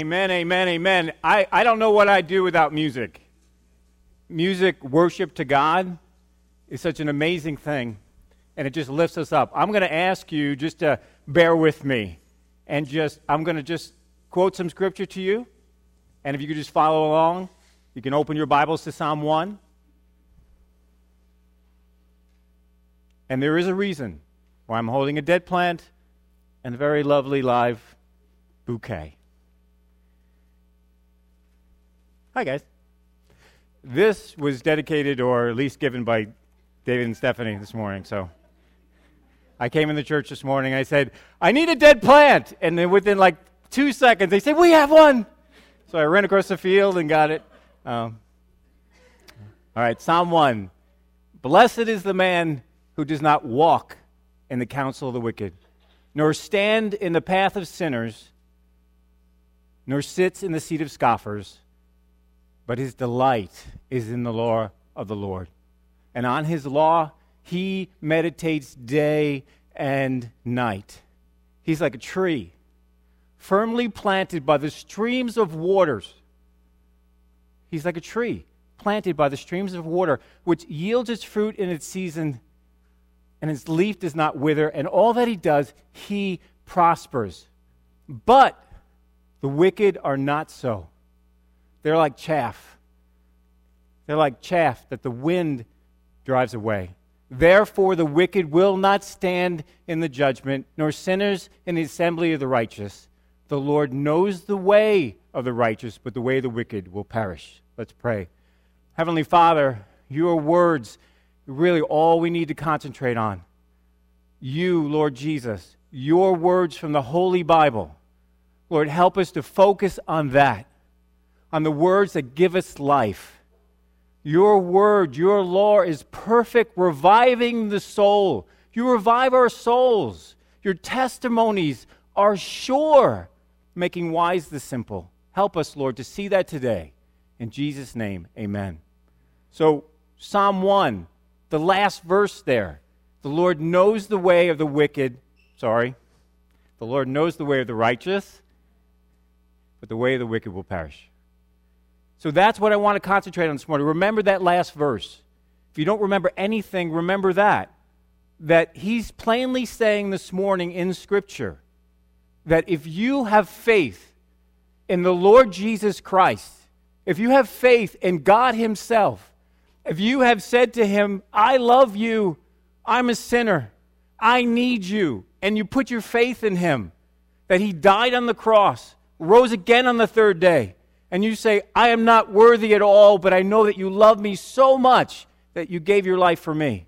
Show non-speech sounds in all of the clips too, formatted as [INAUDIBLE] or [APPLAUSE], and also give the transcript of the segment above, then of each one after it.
Amen, amen, amen. I, I don't know what I'd do without music. Music, worship to God, is such an amazing thing, and it just lifts us up. I'm going to ask you just to bear with me, and just, I'm going to just quote some scripture to you, and if you could just follow along, you can open your Bibles to Psalm 1. And there is a reason why I'm holding a dead plant and a very lovely live bouquet. Hi, guys. This was dedicated or at least given by David and Stephanie this morning. So I came in the church this morning. I said, I need a dead plant. And then within like two seconds, they said, We have one. So I ran across the field and got it. Um, all right, Psalm 1. Blessed is the man who does not walk in the counsel of the wicked, nor stand in the path of sinners, nor sits in the seat of scoffers, but his delight is in the law of the Lord. And on his law he meditates day and night. He's like a tree, firmly planted by the streams of waters. He's like a tree planted by the streams of water, which yields its fruit in its season and its leaf does not wither, and all that he does, he prospers. But the wicked are not so. They're like chaff. They're like chaff that the wind drives away. Therefore, the wicked will not stand in the judgment, nor sinners in the assembly of the righteous. The Lord knows the way of the righteous, but the way of the wicked will perish. Let's pray. Heavenly Father, your words really all we need to concentrate on. You, Lord Jesus, your words from the Holy Bible. Lord, help us to focus on that, on the words that give us life. Your word, your law is perfect, reviving the soul. You revive our souls. Your testimonies are sure, making wise the simple. Help us, Lord, to see that today. In Jesus' name, amen. So, Psalm 1 the last verse there. The Lord knows the way of the wicked. Sorry. The Lord knows the way of the righteous, but the way of the wicked will perish. So that's what I want to concentrate on this morning. Remember that last verse. If you don't remember anything, remember that. That he's plainly saying this morning in Scripture that if you have faith in the Lord Jesus Christ, if you have faith in God Himself, if you have said to him, I love you, I'm a sinner, I need you, and you put your faith in him, that he died on the cross, rose again on the third day, and you say, I am not worthy at all, but I know that you love me so much that you gave your life for me,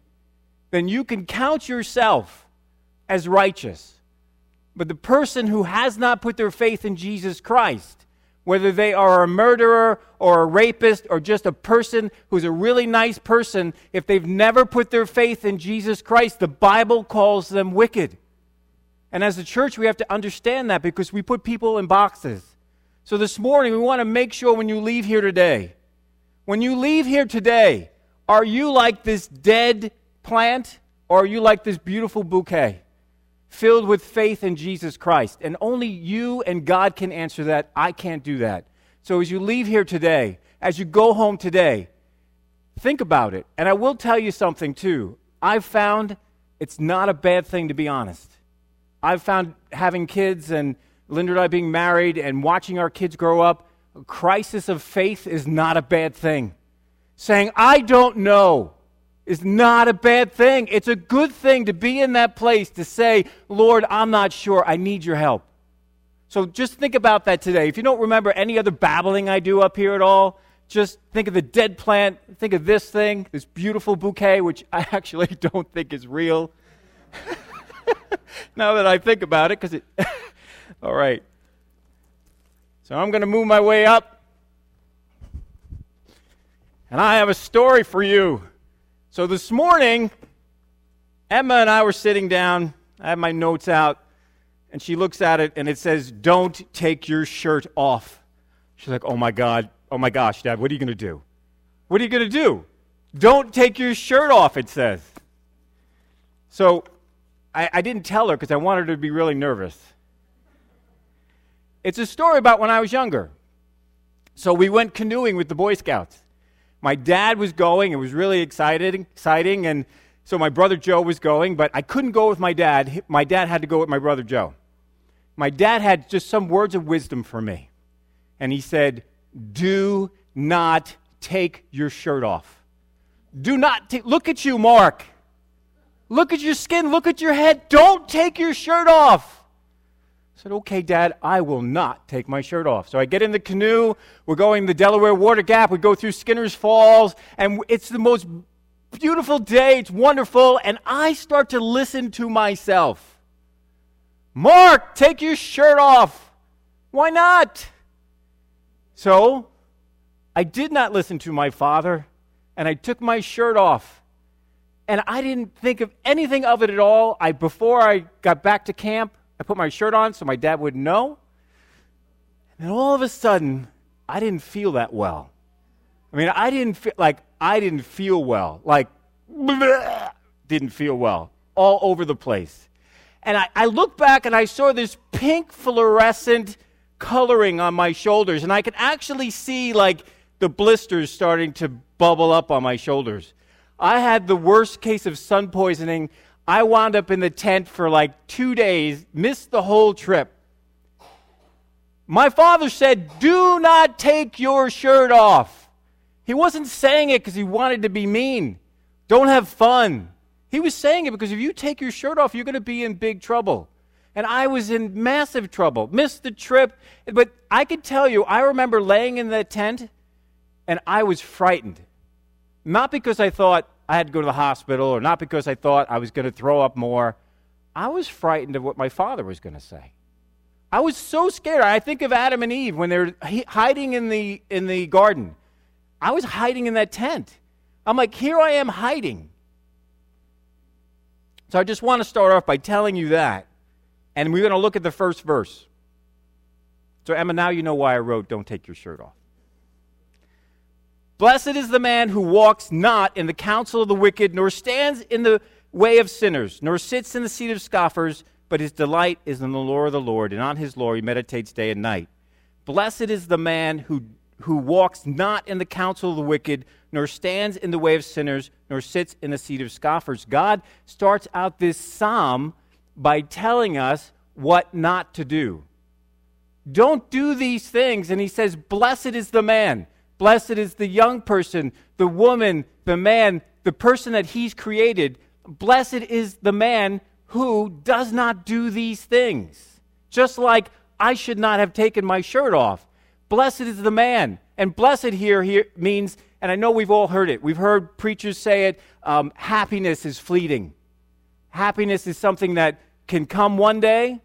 then you can count yourself as righteous. But the person who has not put their faith in Jesus Christ, whether they are a murderer or a rapist or just a person who's a really nice person, if they've never put their faith in Jesus Christ, the Bible calls them wicked. And as a church, we have to understand that because we put people in boxes. So this morning, we want to make sure when you leave here today, when you leave here today, are you like this dead plant or are you like this beautiful bouquet? filled with faith in Jesus Christ. And only you and God can answer that. I can't do that. So as you leave here today, as you go home today, think about it. And I will tell you something too. I've found it's not a bad thing to be honest. I've found having kids and Linda and I being married and watching our kids grow up, a crisis of faith is not a bad thing. Saying, I don't know is not a bad thing. It's a good thing to be in that place to say, Lord, I'm not sure. I need your help. So just think about that today. If you don't remember any other babbling I do up here at all, just think of the dead plant. Think of this thing, this beautiful bouquet, which I [LAUGHS] actually don't think is real. [LAUGHS] now that I think about it, because it. [LAUGHS] [LAUGHS] all right. So I'm going to move my way up. And I have a story for you. So this morning, Emma and I were sitting down. I have my notes out, and she looks at it, and it says, Don't take your shirt off. She's like, Oh my God, oh my gosh, Dad, what are you going to do? What are you going to do? Don't take your shirt off, it says. So I, I didn't tell her because I wanted her to be really nervous. It's a story about when I was younger. So we went canoeing with the Boy Scouts. My dad was going. It was really excited, exciting. And so my brother Joe was going, but I couldn't go with my dad. My dad had to go with my brother Joe. My dad had just some words of wisdom for me. And he said, Do not take your shirt off. Do not look at you, Mark. Look at your skin. Look at your head. Don't take your shirt off. Said, okay, Dad, I will not take my shirt off. So I get in the canoe. We're going the Delaware Water Gap. We go through Skinner's Falls, and it's the most beautiful day. It's wonderful. And I start to listen to myself. Mark, take your shirt off. Why not? So I did not listen to my father, and I took my shirt off. And I didn't think of anything of it at all. I before I got back to camp, I put my shirt on so my dad wouldn't know. And then all of a sudden, I didn't feel that well. I mean, I didn't feel like I didn't feel well. Like, bleh, didn't feel well all over the place. And I, I looked back and I saw this pink fluorescent coloring on my shoulders. And I could actually see like the blisters starting to bubble up on my shoulders. I had the worst case of sun poisoning I wound up in the tent for like two days, missed the whole trip. My father said, Do not take your shirt off. He wasn't saying it because he wanted to be mean. Don't have fun. He was saying it because if you take your shirt off, you're going to be in big trouble. And I was in massive trouble. Missed the trip. But I could tell you, I remember laying in that tent and I was frightened. Not because I thought, I had to go to the hospital, or not because I thought I was going to throw up more. I was frightened of what my father was going to say. I was so scared. I think of Adam and Eve when they're hiding in the, in the garden. I was hiding in that tent. I'm like, here I am hiding. So I just want to start off by telling you that. And we're going to look at the first verse. So, Emma, now you know why I wrote, Don't Take Your Shirt Off. Blessed is the man who walks not in the counsel of the wicked, nor stands in the way of sinners, nor sits in the seat of scoffers, but his delight is in the law of the Lord, and on his law he meditates day and night. Blessed is the man who, who walks not in the counsel of the wicked, nor stands in the way of sinners, nor sits in the seat of scoffers. God starts out this psalm by telling us what not to do. Don't do these things. And he says, Blessed is the man. Blessed is the young person, the woman, the man, the person that he's created. Blessed is the man who does not do these things. Just like I should not have taken my shirt off. Blessed is the man. And blessed here, here means, and I know we've all heard it, we've heard preachers say it um, happiness is fleeting. Happiness is something that can come one day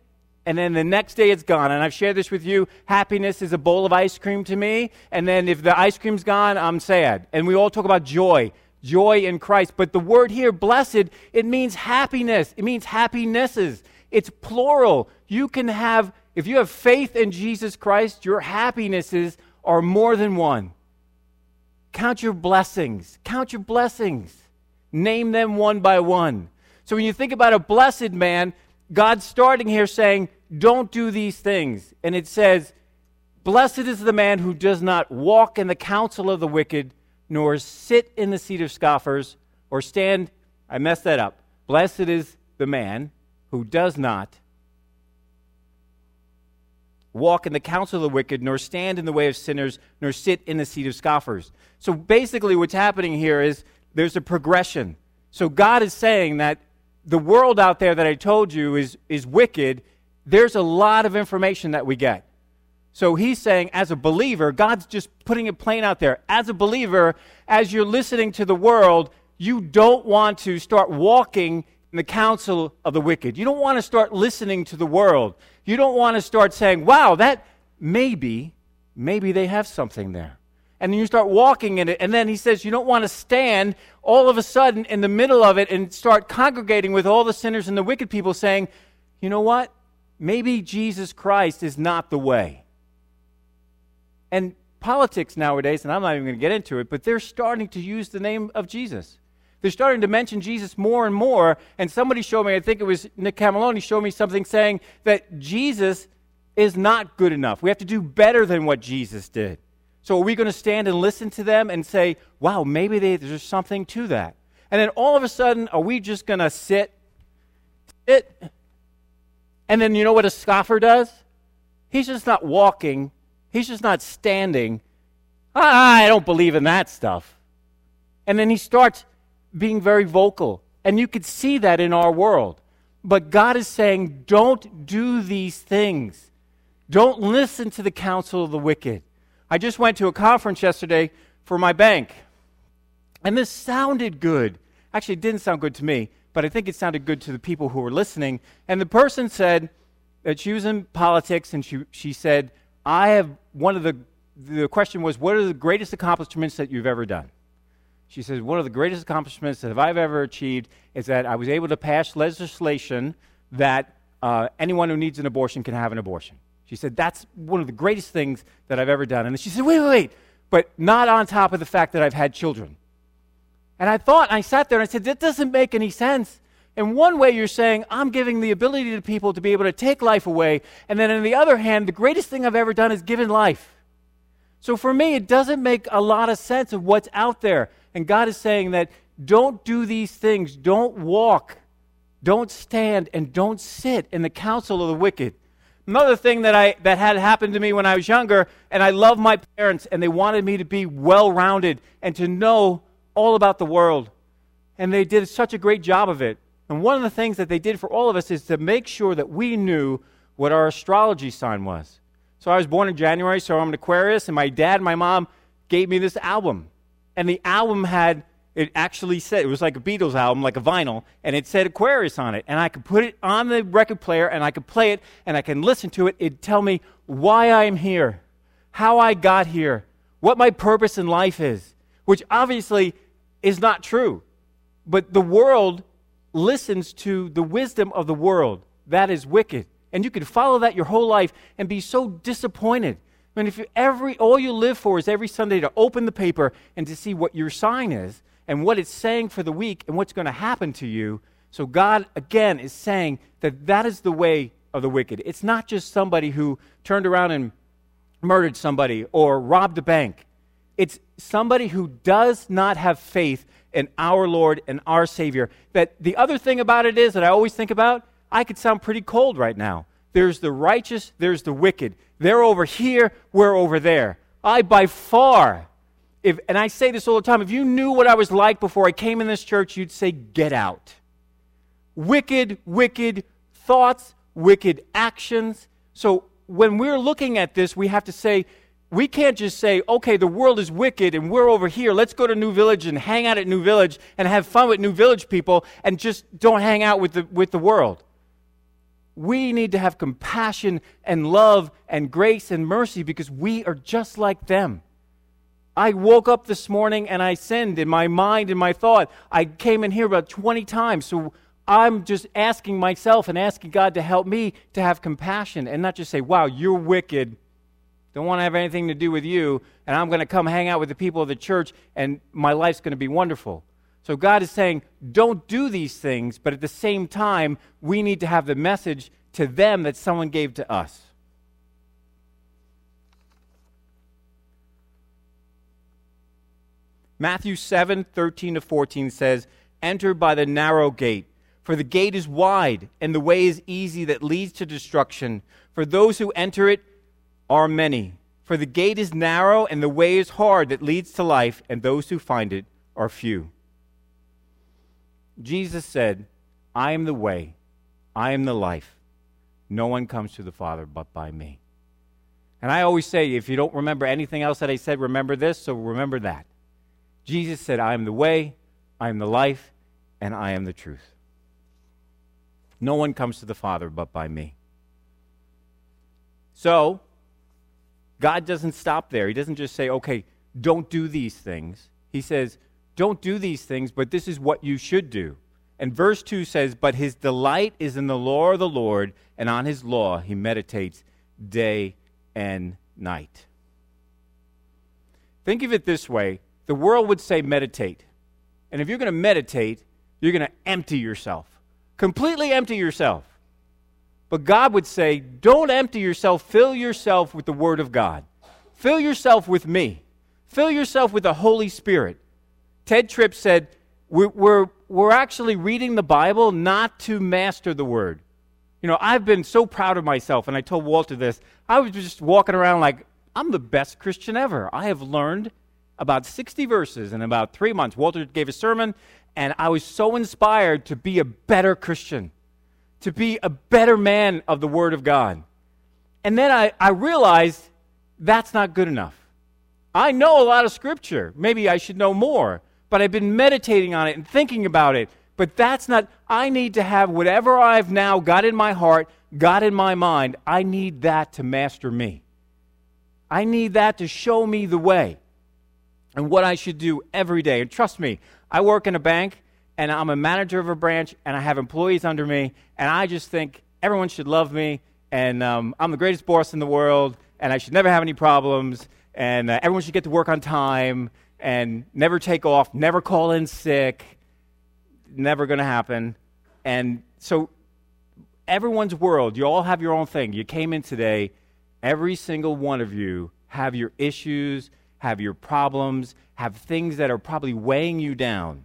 and then the next day it's gone. And I've shared this with you. Happiness is a bowl of ice cream to me, and then if the ice cream's gone, I'm sad. And we all talk about joy, joy in Christ. But the word here, blessed, it means happiness. It means happinesses. It's plural. You can have, if you have faith in Jesus Christ, your happinesses are more than one. Count your blessings. Count your blessings. Name them one by one. So when you think about a blessed man, God's starting here saying, don't do these things. And it says, Blessed is the man who does not walk in the counsel of the wicked, nor sit in the seat of scoffers, or stand. I messed that up. Blessed is the man who does not walk in the counsel of the wicked, nor stand in the way of sinners, nor sit in the seat of scoffers. So basically, what's happening here is there's a progression. So God is saying that the world out there that I told you is, is wicked, there's a lot of information that we get. So he's saying, as a believer, God's just putting it plain out there. As a believer, as you're listening to the world, you don't want to start walking in the counsel of the wicked. You don't want to start listening to the world. You don't want to start saying, wow, that maybe, maybe they have something there and then you start walking in it. And then he says, You don't want to stand all of a sudden in the middle of it and start congregating with all the sinners and the wicked people saying, You know what? Maybe Jesus Christ is not the way. And politics nowadays, and I'm not even going to get into it, but they're starting to use the name of Jesus. They're starting to mention Jesus more and more. And somebody showed me, I think it was Nick Camilloni, showed me something saying that Jesus is not good enough. We have to do better than what Jesus did. So are we going to stand and listen to them and say, wow, maybe they, there's something to that? And then all of a sudden, are we just going to sit, sit, and then you know what a scoffer does? He's just not walking, he's just not standing. Ah, I don't believe in that stuff. And then he starts being very vocal. And you could see that in our world. But God is saying, don't do these things. Don't listen to the counsel of the wicked. I just went to a conference yesterday for my bank. And this sounded good. Actually, it didn't sound good to me, but I think it sounded good to the people who were listening. And the person said that she was in politics, and she, she said, I have one of the, the question was, what are the greatest accomplishments that you've ever done? She says, One of the greatest accomplishments that I've ever achieved is that I was able to pass legislation that uh, anyone who needs an abortion can have an abortion. She said, That's one of the greatest things that I've ever done. And she said, Wait, wait, wait, but not on top of the fact that I've had children. And I thought, I sat there and I said, That doesn't make any sense. In one way, you're saying, I'm giving the ability to people to be able to take life away. And then on the other hand, the greatest thing I've ever done is given life. So for me, it doesn't make a lot of sense of what's out there. And God is saying that don't do these things, don't walk, don't stand, and don't sit in the counsel of the wicked. Another thing that, I, that had happened to me when I was younger, and I love my parents, and they wanted me to be well rounded and to know all about the world. And they did such a great job of it. And one of the things that they did for all of us is to make sure that we knew what our astrology sign was. So I was born in January, so I'm an Aquarius, and my dad and my mom gave me this album and the album had it actually said it was like a Beatles album, like a vinyl, and it said Aquarius on it. And I could put it on the record player and I could play it and I can listen to it. It'd tell me why I'm here, how I got here, what my purpose in life is, which obviously is not true. But the world listens to the wisdom of the world. That is wicked. And you could follow that your whole life and be so disappointed I mean, if you every all you live for is every Sunday to open the paper and to see what your sign is and what it's saying for the week and what's going to happen to you. So God again is saying that that is the way of the wicked. It's not just somebody who turned around and murdered somebody or robbed a bank. It's somebody who does not have faith in our Lord and our Savior. That the other thing about it is that I always think about, I could sound pretty cold right now. There's the righteous, there's the wicked. They're over here, we're over there. I, by far, if, and I say this all the time, if you knew what I was like before I came in this church, you'd say, Get out. Wicked, wicked thoughts, wicked actions. So when we're looking at this, we have to say, we can't just say, okay, the world is wicked and we're over here. Let's go to New Village and hang out at New Village and have fun with New Village people and just don't hang out with the, with the world we need to have compassion and love and grace and mercy because we are just like them. I woke up this morning and I sinned in my mind and my thought. I came in here about 20 times. So I'm just asking myself and asking God to help me to have compassion and not just say, wow, you're wicked. Don't want to have anything to do with you. And I'm going to come hang out with the people of the church and my life's going to be wonderful. So God is saying, don't do these things, but at the same time, we need to have the message to them that someone gave to us. Matthew 7 13 to 14 says, Enter by the narrow gate, for the gate is wide, and the way is easy that leads to destruction. For those who enter it are many. For the gate is narrow, and the way is hard that leads to life, and those who find it are few. Jesus said, I am the way, I am the life. No one comes to the Father but by me. And I always say, if you don't remember anything else that I said, remember this, so remember that. Jesus said, I am the way, I am the life, and I am the truth. No one comes to the Father but by me. So, God doesn't stop there. He doesn't just say, okay, don't do these things. He says, don't do these things, but this is what you should do. And verse 2 says, But his delight is in the law of the Lord, and on his law he meditates day and night. Think of it this way the world would say meditate. And if you're going to meditate, you're going to empty yourself, completely empty yourself. But God would say, don't empty yourself, fill yourself with the Word of God. Fill yourself with me. Fill yourself with the Holy Spirit. Ted Tripp said, we're, we're, we're actually reading the Bible not to master the Word. You know, I've been so proud of myself, and I told Walter this. I was just walking around like, I'm the best Christian ever. I have learned about 60 verses in about three months. Walter gave a sermon, and I was so inspired to be a better Christian, to be a better man of the Word of God. And then I, I realized that's not good enough. I know a lot of Scripture. Maybe I should know more, but I've been meditating on it and thinking about it but that's not, I need to have whatever I've now got in my heart, got in my mind, I need that to master me. I need that to show me the way and what I should do every day. And trust me, I work in a bank and I'm a manager of a branch and I have employees under me, and I just think everyone should love me and um, I'm the greatest boss in the world and I should never have any problems and uh, everyone should get to work on time and never take off, never call in sick never going to happen. And so, everyone's world, you all have your own thing. You came in today, every single one of you have your issues, have your problems, have things that are probably weighing you down.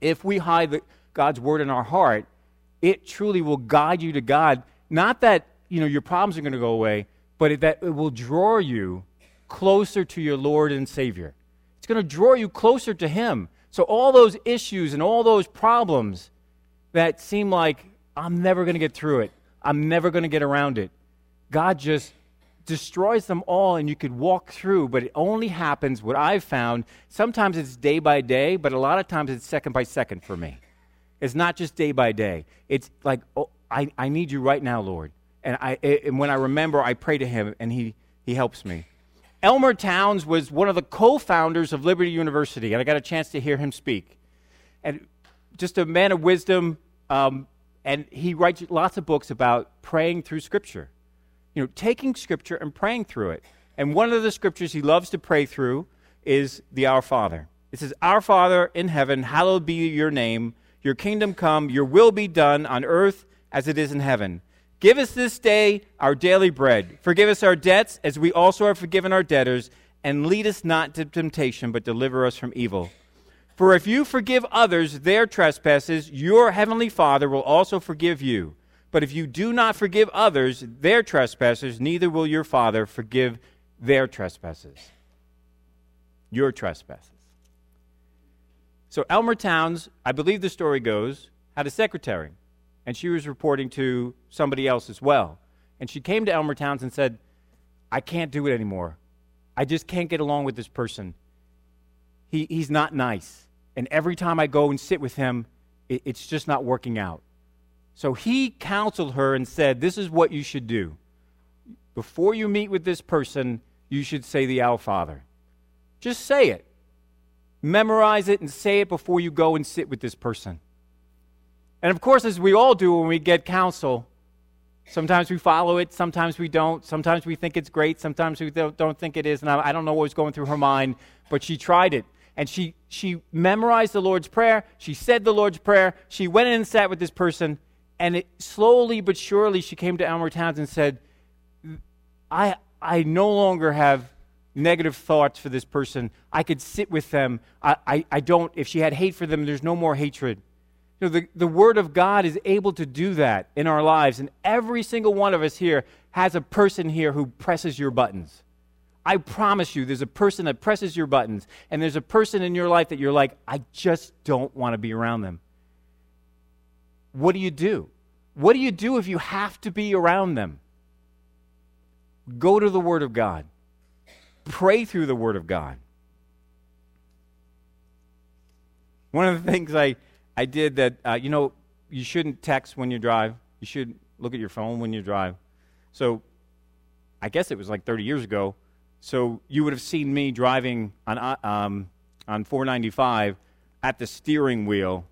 If we hide God's word in our heart, it truly will guide you to God. Not that you know your problems are going to go away, but it, that it will draw you closer to your Lord and Savior. It's going to draw you closer to Him. So, all those issues and all those problems that seem like I'm never going to get through it, I'm never going to get around it, God just destroys them all and you could walk through, but it only happens, what I've found, sometimes it's day by day, but a lot of times it's second by second for me. It's not just day by day. It's like, oh, I, I need you right now, Lord. And, I, and when I remember, I pray to Him and He, he helps me. Elmer Towns was one of the co founders of Liberty University, and I got a chance to hear him speak. And just a man of wisdom, um, and he writes lots of books about praying through Scripture. You know, taking Scripture and praying through it. And one of the scriptures he loves to pray through is the Our Father. It says, Our Father in heaven, hallowed be your name. Your kingdom come, your will be done on earth as it is in heaven. Give us this day our daily bread. Forgive us our debts as we also have forgiven our debtors. And lead us not to temptation, but deliver us from evil. For if you forgive others their trespasses, your heavenly Father will also forgive you. But if you do not forgive others their trespasses, neither will your Father forgive their trespasses. Your trespasses. So Elmer Towns, I believe the story goes, had a secretary and she was reporting to somebody else as well. And she came to Elmer Towns and said, I can't do it anymore. I just can't get along with this person. He, he's not nice. And every time I go and sit with him, it, it's just not working out. So he counseled her and said, This is what you should do. Before you meet with this person, you should say the Our Father. Just say it. Memorize it and say it before you go and sit with this person. And of course, as we all do when we get counsel, sometimes we follow it, sometimes we don't, sometimes we think it's great, sometimes we don't think it is. And I don't know what was going through her mind, but she tried it. And she, she memorized the Lord's Prayer, she said the Lord's Prayer, she went in and sat with this person, and it, slowly but surely she came to Elmer Towns and said, I, I no longer have negative thoughts for this person. I could sit with them. I, I, I don't, if she had hate for them, there's no more hatred. You know, the, the Word of God is able to do that in our lives. And every single one of us here has a person here who presses your buttons. I promise you, there's a person that presses your buttons. And there's a person in your life that you're like, I just don't want to be around them. What do you do? What do you do if you have to be around them? Go to the Word of God, pray through the Word of God. One of the things I I did that, uh, you know, you shouldn't text when you drive. You should look at your phone when you drive. So I guess it was like 30 years ago. So you would have seen me driving on, uh, um, on 495 at the steering wheel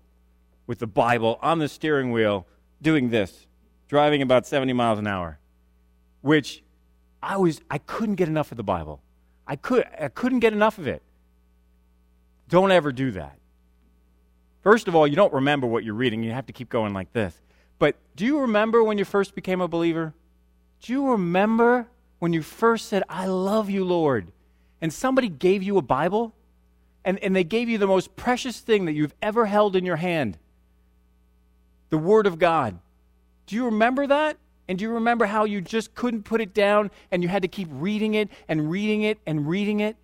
with the Bible on the steering wheel doing this, driving about 70 miles an hour, which I was I couldn't get enough of the Bible. I could I couldn't get enough of it. Don't ever do that. First of all, you don't remember what you're reading. You have to keep going like this. But do you remember when you first became a believer? Do you remember when you first said, I love you, Lord? And somebody gave you a Bible? And, and they gave you the most precious thing that you've ever held in your hand the Word of God. Do you remember that? And do you remember how you just couldn't put it down and you had to keep reading it and reading it and reading it?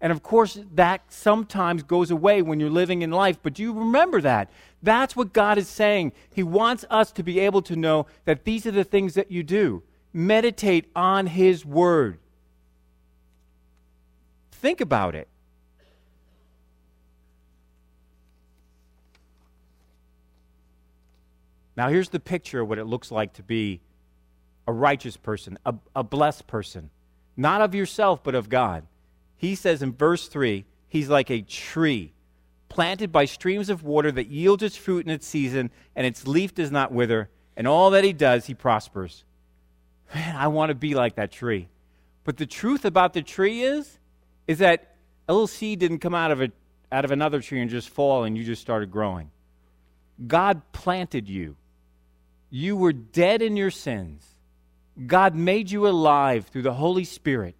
And of course, that sometimes goes away when you're living in life, but do you remember that? That's what God is saying. He wants us to be able to know that these are the things that you do. Meditate on His Word. Think about it. Now, here's the picture of what it looks like to be a righteous person, a, a blessed person, not of yourself, but of God. He says in verse 3 He's like a tree planted by streams of water that yields its fruit in its season, and its leaf does not wither, and all that he does, he prospers. Man, I want to be like that tree. But the truth about the tree is, is that a little seed didn't come out of it out of another tree and just fall and you just started growing. God planted you. You were dead in your sins. God made you alive through the Holy Spirit.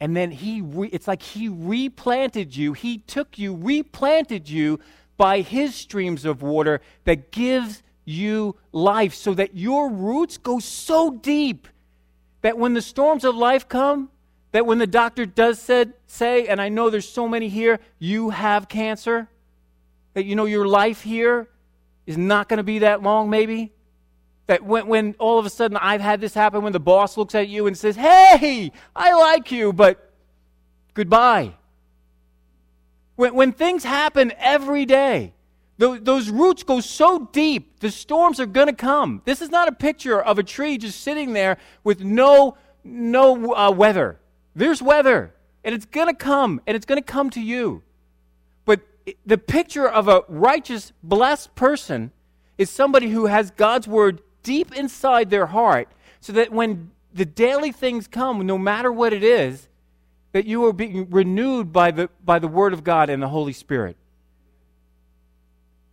And then he re- it's like he replanted you. He took you, replanted you by his streams of water that gives you life so that your roots go so deep that when the storms of life come, that when the doctor does said, say, and I know there's so many here, you have cancer, that you know your life here is not going to be that long, maybe. That when, when all of a sudden I've had this happen when the boss looks at you and says, Hey, I like you, but goodbye. When, when things happen every day, those, roots go so deep, the storms are going to come. This is not a picture of a tree just sitting there with no, no uh, weather. There's weather, and it's going to come, and it's going to come to you. The picture of a righteous, blessed person is somebody who has God's word deep inside their heart so that when the daily things come, no matter what it is, that you are being renewed by the, by the Word of God and the Holy Spirit.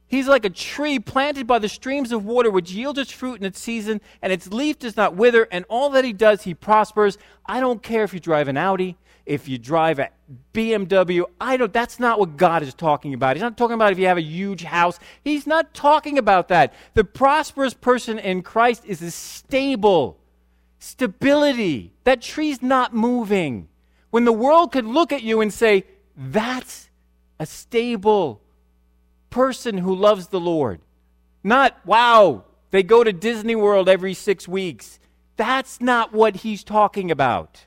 He's like a tree planted by the streams of water, which yields its fruit in its season, and its leaf does not wither, and all that he does, he prospers. I don't care if you drive an Audi, if you drive a BMW. I don't, that's not what God is talking about. He's not talking about if you have a huge house. He's not talking about that. The prosperous person in Christ is a stable, stability. That tree's not moving. When the world could look at you and say, that's a stable person who loves the Lord. Not, wow, they go to Disney World every six weeks. That's not what he's talking about.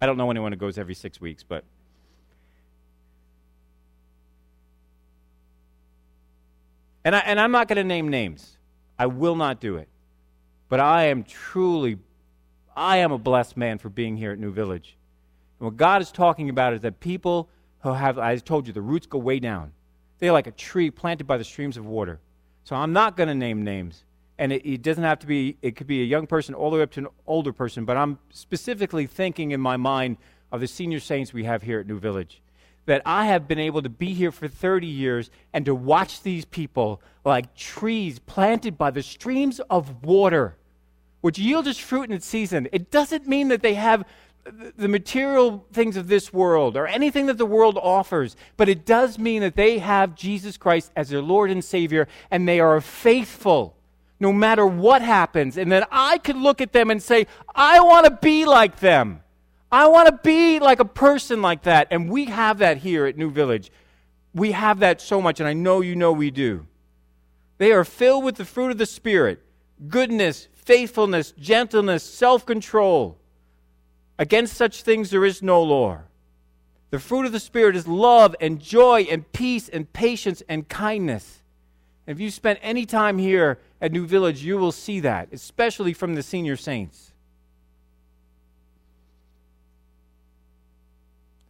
I don't know anyone who goes every six weeks, but. And, I, and I'm not going to name names. I will not do it. But I am truly, I am a blessed man for being here at New Village. And what God is talking about is that people who have, I told you, the roots go way down. They're like a tree planted by the streams of water. So I'm not going to name names and it, it, doesn't have to be it could be a young person all the way up to an older person but i'm specifically thinking in my mind of the senior saints we have here at new village. That i have been able to be here for 30 years and to watch these people like trees planted by the streams of water which yield its fruit in its season. It doesn't mean that they have the material things of this world or anything that the world offers, but it does mean that they have Jesus Christ as their Lord and Savior and they are faithful no matter what happens. And then I could look at them and say, I want to be like them. I want to be like a person like that. And we have that here at New Village. We have that so much, and I know you know we do. They are filled with the fruit of the Spirit goodness, faithfulness, gentleness, self control. Against such things there is no law. The fruit of the Spirit is love and joy and peace and patience and kindness. If you spent any time here at New Village, you will see that, especially from the senior saints.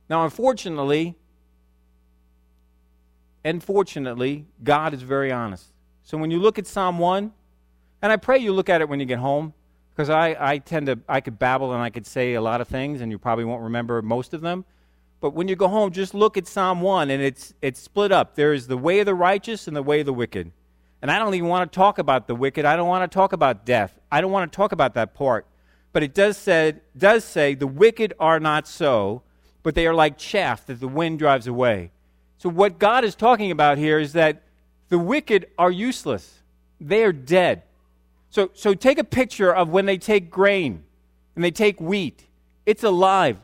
Now, unfortunately, unfortunately, God is very honest. So when you look at Psalm 1, and I pray you look at it when you get home, because I, I tend to, I could babble and I could say a lot of things, and you probably won't remember most of them. But when you go home, just look at Psalm 1, and it's, it's split up. There is the way of the righteous and the way of the wicked. And I don't even want to talk about the wicked. I don't want to talk about death. I don't want to talk about that part. But it does say, does say the wicked are not so, but they are like chaff that the wind drives away. So, what God is talking about here is that the wicked are useless, they are dead. So, so take a picture of when they take grain and they take wheat, it's alive.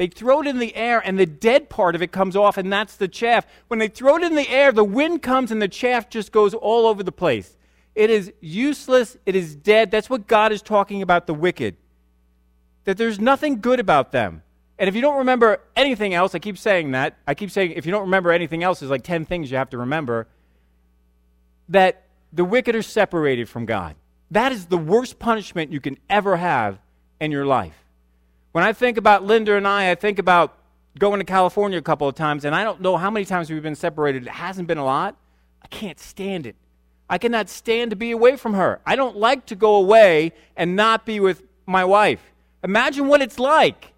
They throw it in the air, and the dead part of it comes off, and that's the chaff. When they throw it in the air, the wind comes, and the chaff just goes all over the place. It is useless. It is dead. That's what God is talking about the wicked. That there's nothing good about them. And if you don't remember anything else, I keep saying that. I keep saying if you don't remember anything else, there's like 10 things you have to remember. That the wicked are separated from God. That is the worst punishment you can ever have in your life. When I think about Linda and I, I think about going to California a couple of times, and I don't know how many times we've been separated. It hasn't been a lot. I can't stand it. I cannot stand to be away from her. I don't like to go away and not be with my wife. Imagine what it's like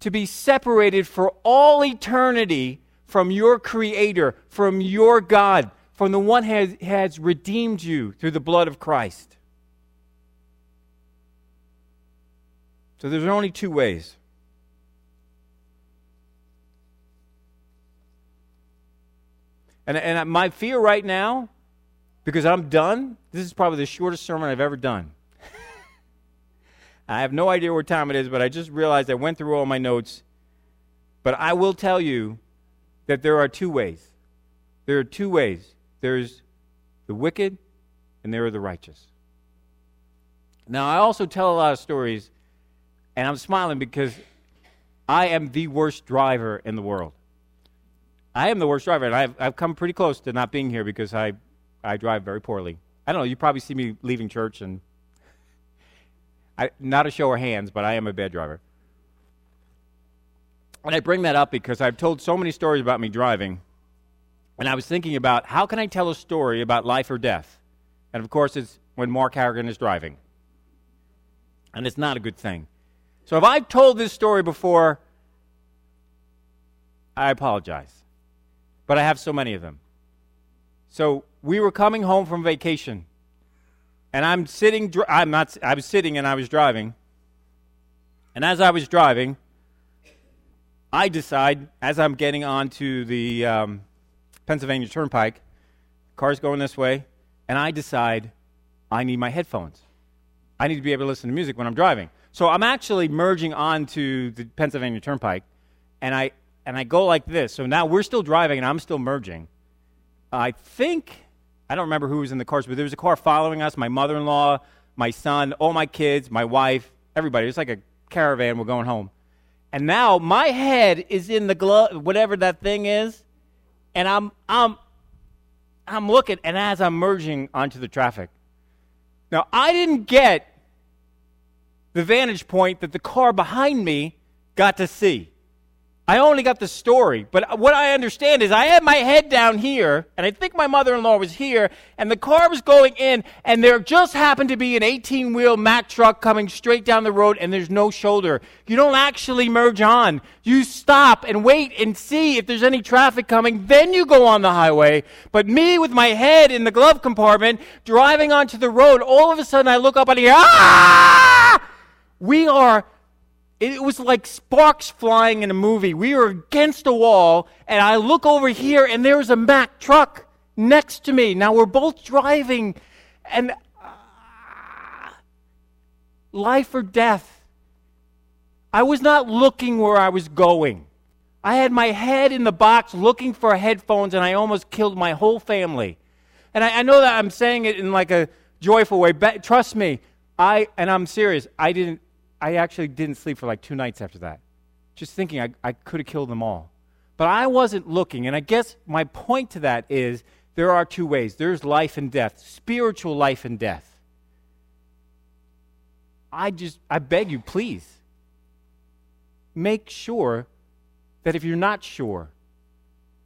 to be separated for all eternity from your Creator, from your God, from the one who has, has redeemed you through the blood of Christ. So there's only two ways. And, and my fear right now, because I'm done, this is probably the shortest sermon I've ever done. [LAUGHS] I have no idea what time it is, but I just realized I went through all my notes. But I will tell you that there are two ways. There are two ways there's the wicked, and there are the righteous. Now, I also tell a lot of stories and I'm smiling because I am the worst driver in the world. I am the worst driver, and I've, I've come pretty close to not being here because I, I drive very poorly. I don't know, you probably see me leaving church, and I, not a show of hands, but I am a bad driver. And I bring that up because I've told so many stories about me driving, and I was thinking about how can I tell a story about life or death? And of course, it's when Mark Harrigan is driving. And it's not a good thing. So if I've told this story before, I apologize. But I have so many of them. So we were coming home from vacation, and I'm sitting. I'm not. I was sitting and I was driving. And as I was driving, I decide as I'm getting onto the um, Pennsylvania Turnpike, car's going this way, and I decide I need my headphones. I need to be able to listen to music when I'm driving. So I'm actually merging onto the Pennsylvania Turnpike, and I and I go like this. So now we're still driving, and I'm still merging. I think I don't remember who was in the cars, but there was a car following us. My mother-in-law, my son, all my kids, my wife, everybody. It was like a caravan. We're going home, and now my head is in the glove, whatever that thing is, and I'm I'm I'm looking, and as I'm merging onto the traffic, now I didn't get the vantage point that the car behind me got to see. I only got the story, but what I understand is I had my head down here, and I think my mother in law was here, and the car was going in, and there just happened to be an 18 wheel Mack truck coming straight down the road, and there's no shoulder. You don't actually merge on. You stop and wait and see if there's any traffic coming, then you go on the highway. But me with my head in the glove compartment, driving onto the road, all of a sudden I look up and I hear, ah! We are, it was like sparks flying in a movie. We were against a wall, and I look over here, and there's a Mack truck next to me. Now we're both driving, and uh, life or death. I was not looking where I was going. I had my head in the box looking for headphones, and I almost killed my whole family. And I, I know that I'm saying it in like a joyful way, but trust me, I and I'm serious. I didn't I actually didn't sleep for like two nights after that, just thinking I, I could have killed them all. But I wasn't looking. And I guess my point to that is there are two ways there's life and death, spiritual life and death. I just, I beg you, please, make sure that if you're not sure,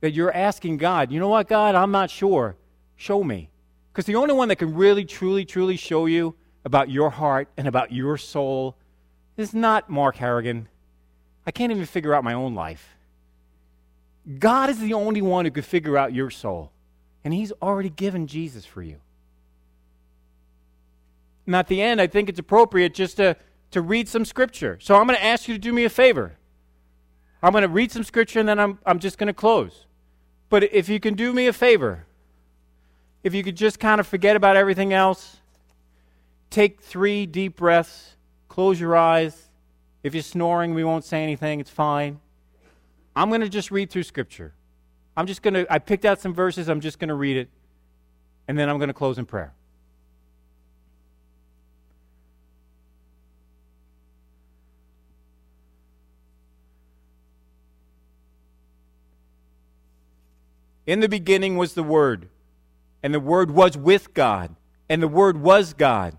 that you're asking God, you know what, God, I'm not sure. Show me. Because the only one that can really, truly, truly show you about your heart and about your soul is not Mark Harrigan. I can't even figure out my own life. God is the only one who could figure out your soul. And He's already given Jesus for you. And at the end, I think it's appropriate just to, to read some scripture. So I'm going to ask you to do me a favor. I'm going to read some scripture and then I'm, I'm just going to close. But if you can do me a favor, if you could just kind of forget about everything else, take three deep breaths, close your eyes. If you're snoring, we won't say anything, it's fine. I'm going to just read through scripture. I'm just going to, I picked out some verses, I'm just going to read it, and then I'm going to close in prayer. In the beginning was the Word, and the Word was with God, and the Word was God.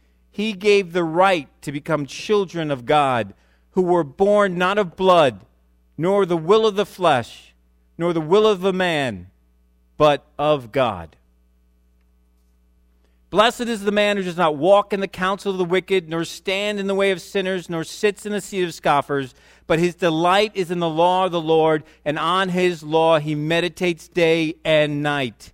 he gave the right to become children of God, who were born not of blood, nor the will of the flesh, nor the will of the man, but of God. Blessed is the man who does not walk in the counsel of the wicked, nor stand in the way of sinners, nor sits in the seat of scoffers, but his delight is in the law of the Lord, and on his law he meditates day and night.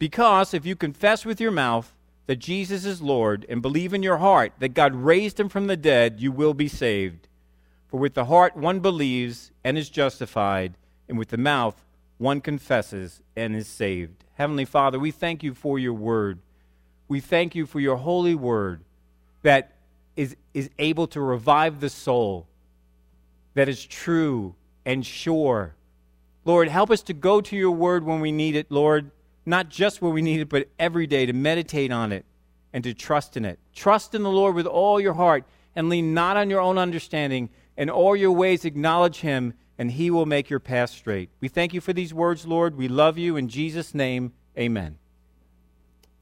Because if you confess with your mouth that Jesus is Lord and believe in your heart that God raised him from the dead, you will be saved. For with the heart one believes and is justified, and with the mouth one confesses and is saved. Heavenly Father, we thank you for your word. We thank you for your holy word that is, is able to revive the soul, that is true and sure. Lord, help us to go to your word when we need it, Lord, not just when we need it, but every day to meditate on it and to trust in it. Trust in the Lord with all your heart and lean not on your own understanding. In all your ways, acknowledge him and he will make your path straight. We thank you for these words, Lord. We love you. In Jesus' name, amen.